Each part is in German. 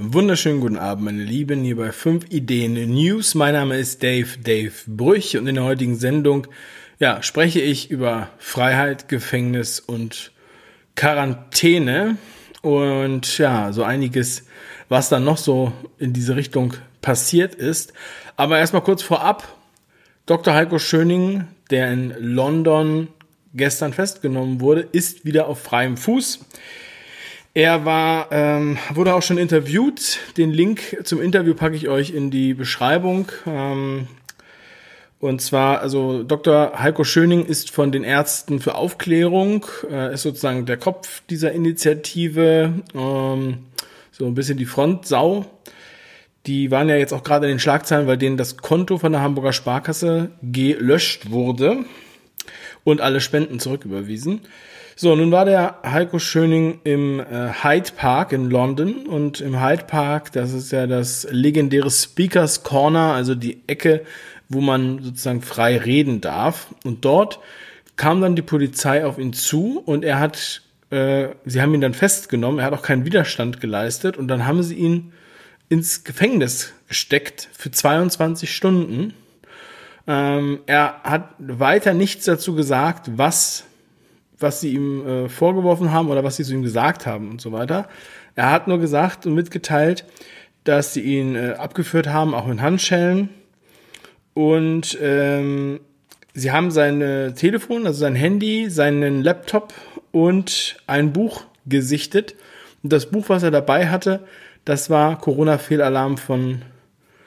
Wunderschönen guten Abend, meine Lieben, hier bei 5 Ideen News. Mein Name ist Dave, Dave Brüch und in der heutigen Sendung, ja, spreche ich über Freiheit, Gefängnis und Quarantäne und ja, so einiges, was dann noch so in diese Richtung passiert ist. Aber erstmal kurz vorab, Dr. Heiko Schöning, der in London gestern festgenommen wurde, ist wieder auf freiem Fuß. Er war, ähm, wurde auch schon interviewt. Den Link zum Interview packe ich euch in die Beschreibung. Ähm, und zwar, also Dr. Heiko Schöning ist von den Ärzten für Aufklärung, äh, ist sozusagen der Kopf dieser Initiative, ähm, so ein bisschen die Frontsau. Die waren ja jetzt auch gerade in den Schlagzeilen, weil denen das Konto von der Hamburger Sparkasse gelöscht wurde und alle Spenden zurücküberwiesen. So, nun war der Heiko Schöning im äh, Hyde Park in London und im Hyde Park, das ist ja das legendäre Speakers Corner, also die Ecke, wo man sozusagen frei reden darf. Und dort kam dann die Polizei auf ihn zu und er hat, äh, sie haben ihn dann festgenommen, er hat auch keinen Widerstand geleistet und dann haben sie ihn ins Gefängnis gesteckt für 22 Stunden. Ähm, er hat weiter nichts dazu gesagt, was was sie ihm äh, vorgeworfen haben oder was sie zu ihm gesagt haben und so weiter. Er hat nur gesagt und mitgeteilt, dass sie ihn äh, abgeführt haben, auch in Handschellen. Und ähm, sie haben sein Telefon, also sein Handy, seinen Laptop und ein Buch gesichtet. Und das Buch, was er dabei hatte, das war Corona-Fehlalarm von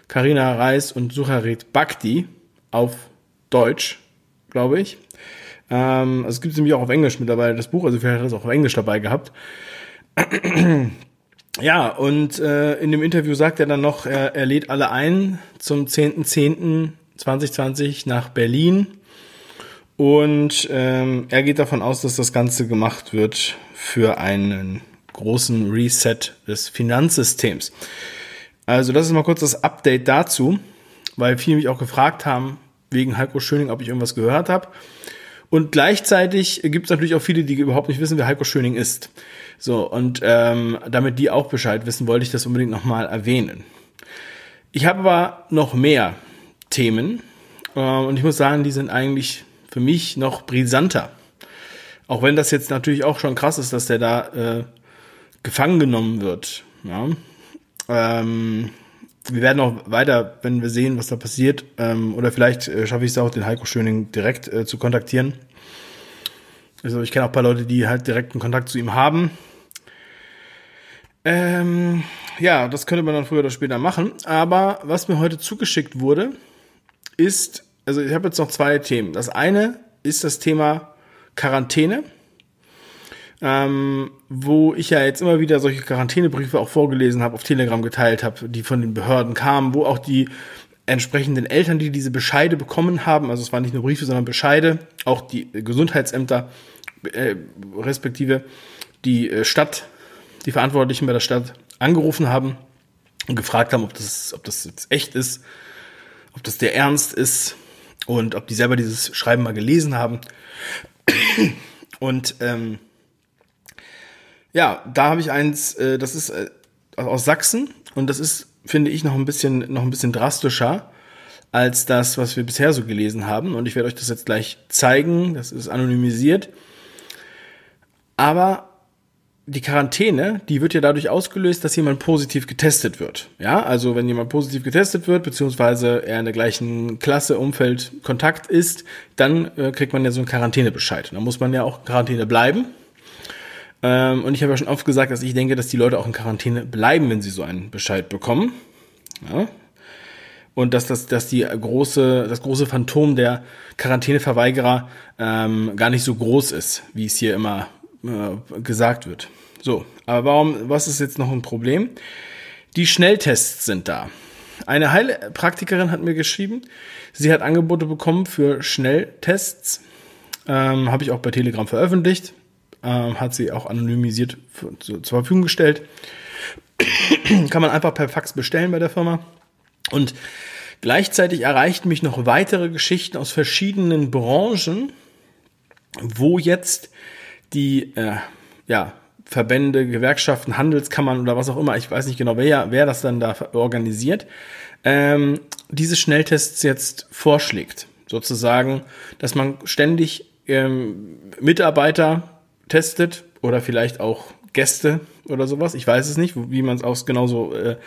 Karina Reis und Sucharit Bhakti auf Deutsch, glaube ich. Ähm, also es gibt es nämlich auch auf Englisch mittlerweile, das Buch, also vielleicht hat er es auch auf Englisch dabei gehabt. Ja, und äh, in dem Interview sagt er dann noch, er, er lädt alle ein zum 10.10.2020 nach Berlin. Und ähm, er geht davon aus, dass das Ganze gemacht wird für einen großen Reset des Finanzsystems. Also das ist mal kurz das Update dazu, weil viele mich auch gefragt haben, wegen Heiko Schöning, ob ich irgendwas gehört habe. Und gleichzeitig gibt es natürlich auch viele, die überhaupt nicht wissen, wer Heiko Schöning ist. So, und ähm, damit die auch Bescheid wissen, wollte ich das unbedingt nochmal erwähnen. Ich habe aber noch mehr Themen äh, und ich muss sagen, die sind eigentlich für mich noch brisanter. Auch wenn das jetzt natürlich auch schon krass ist, dass der da äh, gefangen genommen wird. Ja. Ähm, wir werden auch weiter, wenn wir sehen, was da passiert, ähm, oder vielleicht äh, schaffe ich es auch, den Heiko Schöning direkt äh, zu kontaktieren. Also ich kenne auch ein paar Leute, die halt direkten Kontakt zu ihm haben. Ähm, ja, das könnte man dann früher oder später machen. Aber was mir heute zugeschickt wurde, ist, also ich habe jetzt noch zwei Themen. Das eine ist das Thema Quarantäne ähm, wo ich ja jetzt immer wieder solche Quarantänebriefe auch vorgelesen habe, auf Telegram geteilt habe, die von den Behörden kamen, wo auch die entsprechenden Eltern, die diese Bescheide bekommen haben, also es waren nicht nur Briefe, sondern Bescheide, auch die Gesundheitsämter, äh, respektive die äh, Stadt, die Verantwortlichen bei der Stadt angerufen haben und gefragt haben, ob das, ob das jetzt echt ist, ob das der Ernst ist und ob die selber dieses Schreiben mal gelesen haben. Und ähm, ja, da habe ich eins, äh, das ist äh, aus Sachsen und das ist, finde ich, noch ein bisschen, noch ein bisschen drastischer als das, was wir bisher so gelesen haben. Und ich werde euch das jetzt gleich zeigen. Das ist anonymisiert. Aber die Quarantäne, die wird ja dadurch ausgelöst, dass jemand positiv getestet wird. Ja, also wenn jemand positiv getestet wird, beziehungsweise er in der gleichen Klasse, Umfeld, Kontakt ist, dann äh, kriegt man ja so einen Quarantänebescheid. Da muss man ja auch in Quarantäne bleiben. Ähm, und ich habe ja schon oft gesagt, dass ich denke, dass die Leute auch in Quarantäne bleiben, wenn sie so einen Bescheid bekommen. Ja. Und dass das, dass die große, das große Phantom der Quarantäneverweigerer ähm, gar nicht so groß ist, wie es hier immer äh, gesagt wird. So, aber warum, was ist jetzt noch ein Problem? Die Schnelltests sind da. Eine Heilpraktikerin hat mir geschrieben, sie hat Angebote bekommen für Schnelltests. Ähm, Habe ich auch bei Telegram veröffentlicht ähm, hat sie auch anonymisiert für, zu, zur Verfügung gestellt. Kann man einfach per Fax bestellen bei der Firma. Und gleichzeitig erreichten mich noch weitere Geschichten aus verschiedenen Branchen, wo jetzt die äh, ja, Verbände, Gewerkschaften, Handelskammern oder was auch immer, ich weiß nicht genau, wer, wer das dann da organisiert, ähm, diese Schnelltests jetzt vorschlägt. Sozusagen, dass man ständig ähm, Mitarbeiter testet oder vielleicht auch Gäste oder sowas. Ich weiß es nicht, wie man es auch genauso äh,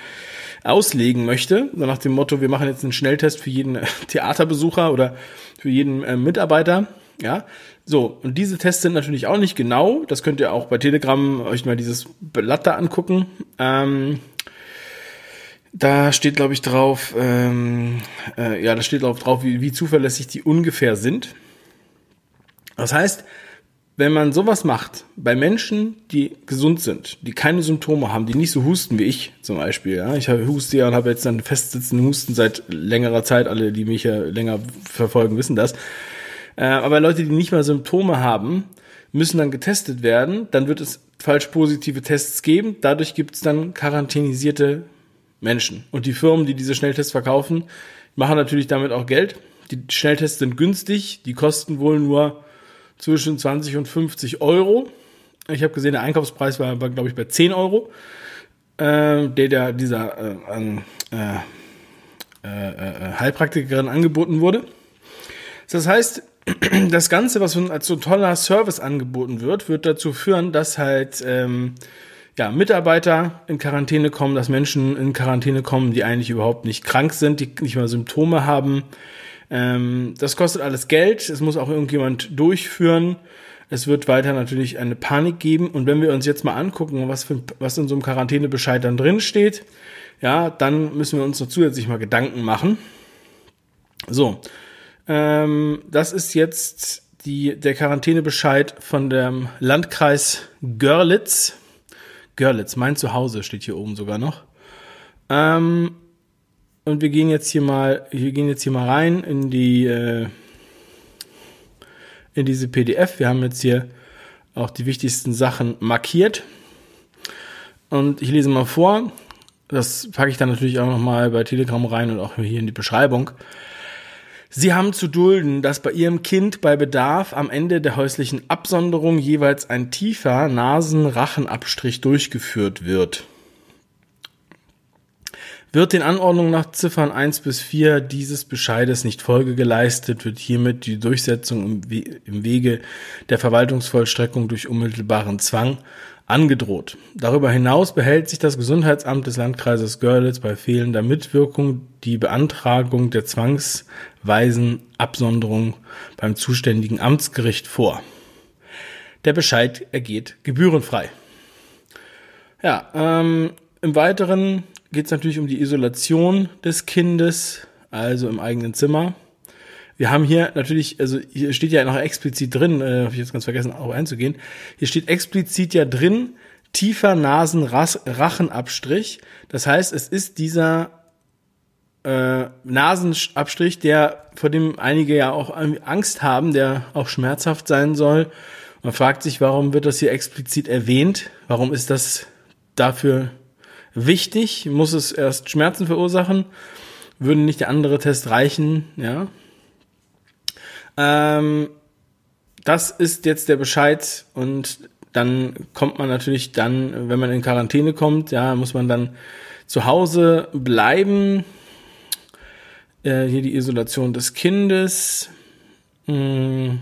auslegen möchte. So nach dem Motto, wir machen jetzt einen Schnelltest für jeden Theaterbesucher oder für jeden äh, Mitarbeiter. Ja, so, und diese Tests sind natürlich auch nicht genau. Das könnt ihr auch bei Telegram euch mal dieses Blatt da angucken. Ähm, da steht, glaube ich, drauf, ähm, äh, ja, da steht drauf wie, wie zuverlässig die ungefähr sind. Das heißt, wenn man sowas macht, bei Menschen, die gesund sind, die keine Symptome haben, die nicht so husten wie ich zum Beispiel, ja, ich huste ja und habe jetzt einen festsitzenden Husten seit längerer Zeit, alle, die mich ja länger verfolgen, wissen das. Äh, aber Leute, die nicht mal Symptome haben, müssen dann getestet werden, dann wird es falsch positive Tests geben, dadurch gibt es dann quarantänisierte Menschen. Und die Firmen, die diese Schnelltests verkaufen, machen natürlich damit auch Geld. Die Schnelltests sind günstig, die kosten wohl nur zwischen 20 und 50 Euro. Ich habe gesehen, der Einkaufspreis war, war glaube ich, bei 10 Euro, äh, der, der dieser äh, äh, äh, äh, Heilpraktikerin angeboten wurde. Das heißt, das Ganze, was als so toller Service angeboten wird, wird dazu führen, dass halt ähm, ja, Mitarbeiter in Quarantäne kommen, dass Menschen in Quarantäne kommen, die eigentlich überhaupt nicht krank sind, die nicht mal Symptome haben, ähm, das kostet alles Geld. Es muss auch irgendjemand durchführen. Es wird weiter natürlich eine Panik geben. Und wenn wir uns jetzt mal angucken, was, für, was in so einem Quarantänebescheid dann drin steht, ja, dann müssen wir uns noch zusätzlich mal Gedanken machen. So, ähm, das ist jetzt die, der Quarantänebescheid von dem Landkreis Görlitz. Görlitz, mein Zuhause steht hier oben sogar noch. Ähm, und wir gehen jetzt hier mal, wir gehen jetzt hier mal rein in die, äh, in diese PDF. Wir haben jetzt hier auch die wichtigsten Sachen markiert. Und ich lese mal vor. Das packe ich dann natürlich auch nochmal bei Telegram rein und auch hier in die Beschreibung. Sie haben zu dulden, dass bei Ihrem Kind bei Bedarf am Ende der häuslichen Absonderung jeweils ein tiefer Nasen-Rachenabstrich durchgeführt wird. Wird den Anordnungen nach Ziffern 1 bis 4 dieses Bescheides nicht Folge geleistet, wird hiermit die Durchsetzung im, Wege der Verwaltungsvollstreckung durch unmittelbaren Zwang angedroht. Darüber hinaus behält sich das Gesundheitsamt des Landkreises Görlitz bei fehlender Mitwirkung die Beantragung der zwangsweisen Absonderung beim zuständigen Amtsgericht vor. Der Bescheid ergeht gebührenfrei. Ja, ähm, im Weiteren geht es natürlich um die Isolation des Kindes, also im eigenen Zimmer. Wir haben hier natürlich, also hier steht ja noch explizit drin, äh, habe ich jetzt ganz vergessen, auch einzugehen. Hier steht explizit ja drin, tiefer Nasenrachenabstrich. Das heißt, es ist dieser äh, Nasenabstrich, der vor dem einige ja auch Angst haben, der auch schmerzhaft sein soll. Man fragt sich, warum wird das hier explizit erwähnt? Warum ist das dafür wichtig? Muss es erst Schmerzen verursachen? Würde nicht der andere Test reichen? Ja. Ähm, das ist jetzt der Bescheid und dann kommt man natürlich dann, wenn man in Quarantäne kommt, ja, muss man dann zu Hause bleiben. Äh, hier die Isolation des Kindes. Hm.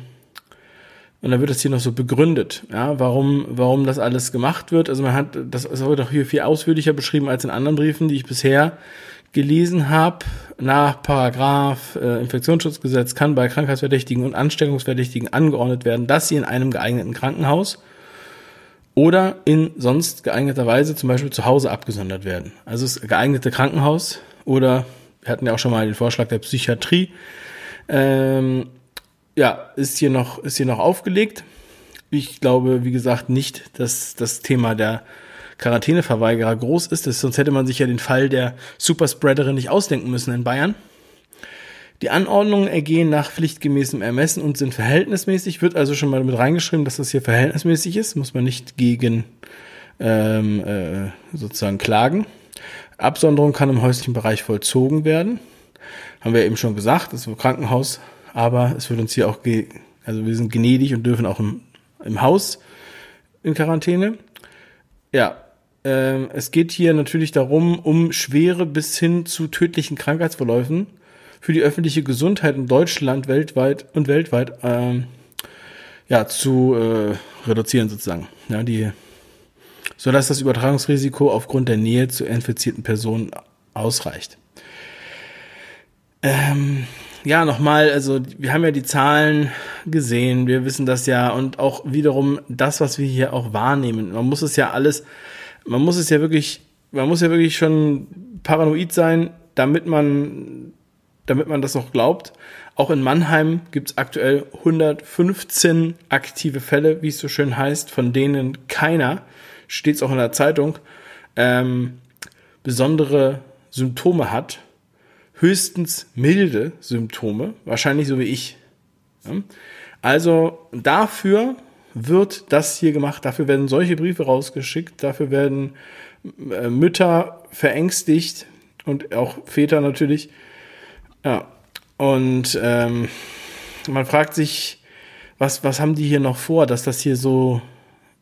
Und dann wird das hier noch so begründet, ja, warum, warum das alles gemacht wird. Also man hat, das wird auch hier viel ausführlicher beschrieben als in anderen Briefen, die ich bisher gelesen habe. Nach Paragraph äh, Infektionsschutzgesetz kann bei Krankheitsverdächtigen und Ansteckungsverdächtigen angeordnet werden, dass sie in einem geeigneten Krankenhaus oder in sonst geeigneter Weise zum Beispiel zu Hause abgesondert werden. Also das geeignete Krankenhaus oder wir hatten ja auch schon mal den Vorschlag der Psychiatrie. Ähm, ja, ist hier noch, ist hier noch aufgelegt. Ich glaube, wie gesagt, nicht, dass das Thema der Quarantäneverweigerer groß ist. Sonst hätte man sich ja den Fall der Superspreaderin nicht ausdenken müssen in Bayern. Die Anordnungen ergehen nach pflichtgemäßem Ermessen und sind verhältnismäßig. Wird also schon mal mit reingeschrieben, dass das hier verhältnismäßig ist. Muss man nicht gegen ähm, äh, sozusagen klagen. Absonderung kann im häuslichen Bereich vollzogen werden. Haben wir eben schon gesagt. Das ist Krankenhaus aber es wird uns hier auch, also wir sind gnädig und dürfen auch im, im Haus in Quarantäne. ja, äh, es geht hier natürlich darum, um schwere bis hin zu tödlichen Krankheitsverläufen für die öffentliche Gesundheit in Deutschland weltweit und weltweit ähm, ja, zu äh, reduzieren sozusagen. Ja, die, so dass das Übertragungsrisiko aufgrund der Nähe zu infizierten Personen ausreicht. Ähm, ja, nochmal, also wir haben ja die Zahlen gesehen, wir wissen das ja und auch wiederum das, was wir hier auch wahrnehmen. Man muss es ja alles, man muss es ja wirklich, man muss ja wirklich schon paranoid sein, damit man, damit man das auch glaubt. Auch in Mannheim gibt es aktuell 115 aktive Fälle, wie es so schön heißt, von denen keiner, steht es auch in der Zeitung, ähm, besondere Symptome hat höchstens milde Symptome, wahrscheinlich so wie ich. Also dafür wird das hier gemacht, dafür werden solche Briefe rausgeschickt, dafür werden äh, Mütter verängstigt und auch Väter natürlich. Ja, und ähm, man fragt sich, was, was haben die hier noch vor, dass das hier so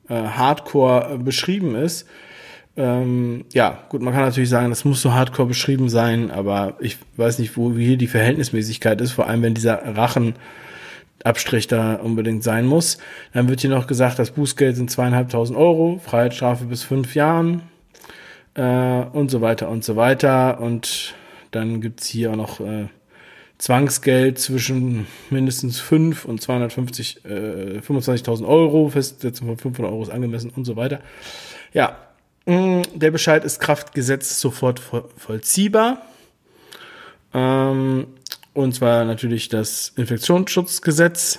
äh, hardcore beschrieben ist. Ähm, ja, gut, man kann natürlich sagen, das muss so hardcore beschrieben sein, aber ich weiß nicht, wo hier die Verhältnismäßigkeit ist, vor allem wenn dieser Rachenabstrich da unbedingt sein muss. Dann wird hier noch gesagt, das Bußgeld sind zweieinhalbtausend Euro, Freiheitsstrafe bis fünf Jahren äh, und so weiter und so weiter. Und dann gibt's hier auch noch äh, Zwangsgeld zwischen mindestens 5 und 250, äh, 25.000 Euro, Festsetzung von 500 Euro ist angemessen und so weiter. Ja, der Bescheid ist Kraftgesetz sofort vollziehbar. Ähm, und zwar natürlich das Infektionsschutzgesetz,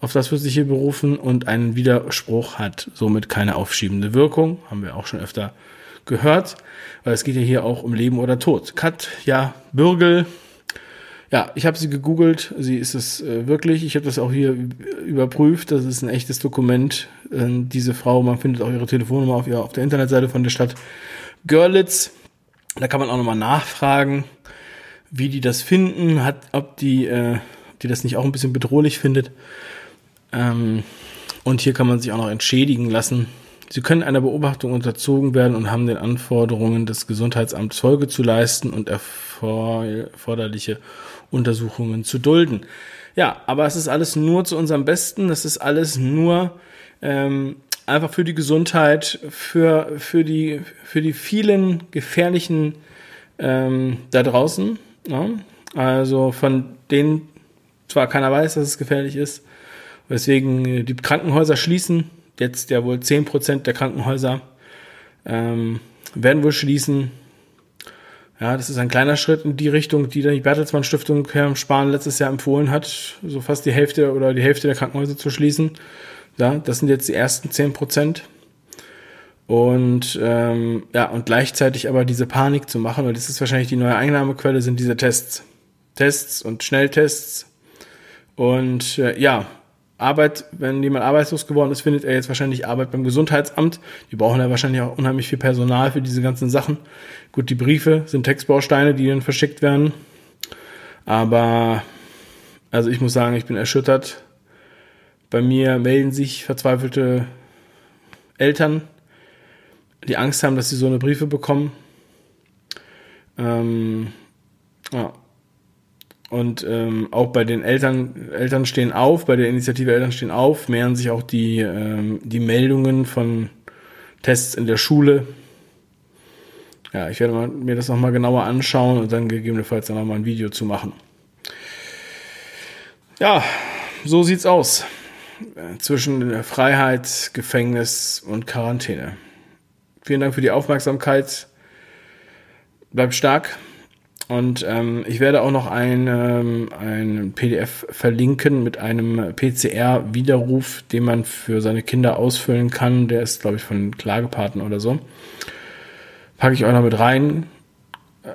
auf das wird sich hier berufen und ein Widerspruch hat somit keine aufschiebende Wirkung. Haben wir auch schon öfter gehört, weil es geht ja hier auch um Leben oder Tod. Katja Bürgel ja, ich habe sie gegoogelt. Sie ist es äh, wirklich. Ich habe das auch hier überprüft. Das ist ein echtes Dokument. Äh, diese Frau, man findet auch ihre Telefonnummer auf, ihrer, auf der Internetseite von der Stadt Görlitz. Da kann man auch nochmal nachfragen, wie die das finden, hat, ob die, äh, die das nicht auch ein bisschen bedrohlich findet. Ähm, und hier kann man sich auch noch entschädigen lassen. Sie können einer Beobachtung unterzogen werden und haben den Anforderungen des Gesundheitsamts Folge zu leisten und erforderliche Untersuchungen zu dulden. Ja, aber es ist alles nur zu unserem Besten. Das ist alles nur ähm, einfach für die Gesundheit, für, für, die, für die vielen gefährlichen ähm, da draußen. Ja? Also von denen zwar keiner weiß, dass es gefährlich ist, weswegen die Krankenhäuser schließen. Jetzt ja wohl zehn Prozent der Krankenhäuser ähm, werden wohl schließen. Ja, das ist ein kleiner Schritt in die Richtung, die dann die Bertelsmann Stiftung Herrn Spahn letztes Jahr empfohlen hat, so fast die Hälfte oder die Hälfte der Krankenhäuser zu schließen. Ja, das sind jetzt die ersten zehn Prozent. Und ähm, ja, und gleichzeitig aber diese Panik zu machen, weil das ist wahrscheinlich die neue Einnahmequelle, sind diese Tests. Tests und Schnelltests. Und äh, ja, Arbeit, wenn jemand arbeitslos geworden ist, findet er jetzt wahrscheinlich Arbeit beim Gesundheitsamt. Die brauchen ja wahrscheinlich auch unheimlich viel Personal für diese ganzen Sachen. Gut, die Briefe sind Textbausteine, die dann verschickt werden. Aber, also ich muss sagen, ich bin erschüttert. Bei mir melden sich verzweifelte Eltern, die Angst haben, dass sie so eine Briefe bekommen. Ähm, ja, und ähm, auch bei den Eltern, Eltern stehen auf, bei der Initiative Eltern stehen auf, mehren sich auch die, ähm, die Meldungen von Tests in der Schule. Ja, ich werde mir das nochmal genauer anschauen und dann gegebenenfalls dann nochmal ein Video zu machen. Ja, so sieht's aus. Äh, zwischen Freiheit, Gefängnis und Quarantäne. Vielen Dank für die Aufmerksamkeit. Bleibt stark. Und ähm, ich werde auch noch ein, ähm, ein PDF verlinken mit einem PCR-Widerruf, den man für seine Kinder ausfüllen kann. Der ist, glaube ich, von Klagepaten oder so. Packe ich euch noch mit rein.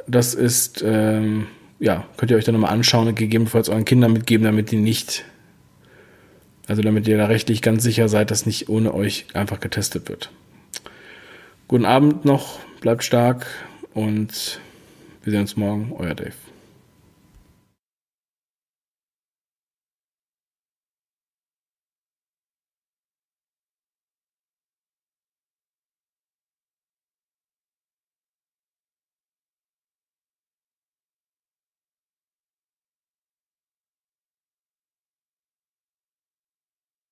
Das ist, ähm, ja, könnt ihr euch dann nochmal anschauen und gegebenenfalls euren Kindern mitgeben, damit die nicht, also damit ihr da rechtlich ganz sicher seid, dass nicht ohne euch einfach getestet wird. Guten Abend noch, bleibt stark und wir sehen uns morgen, euer Dave.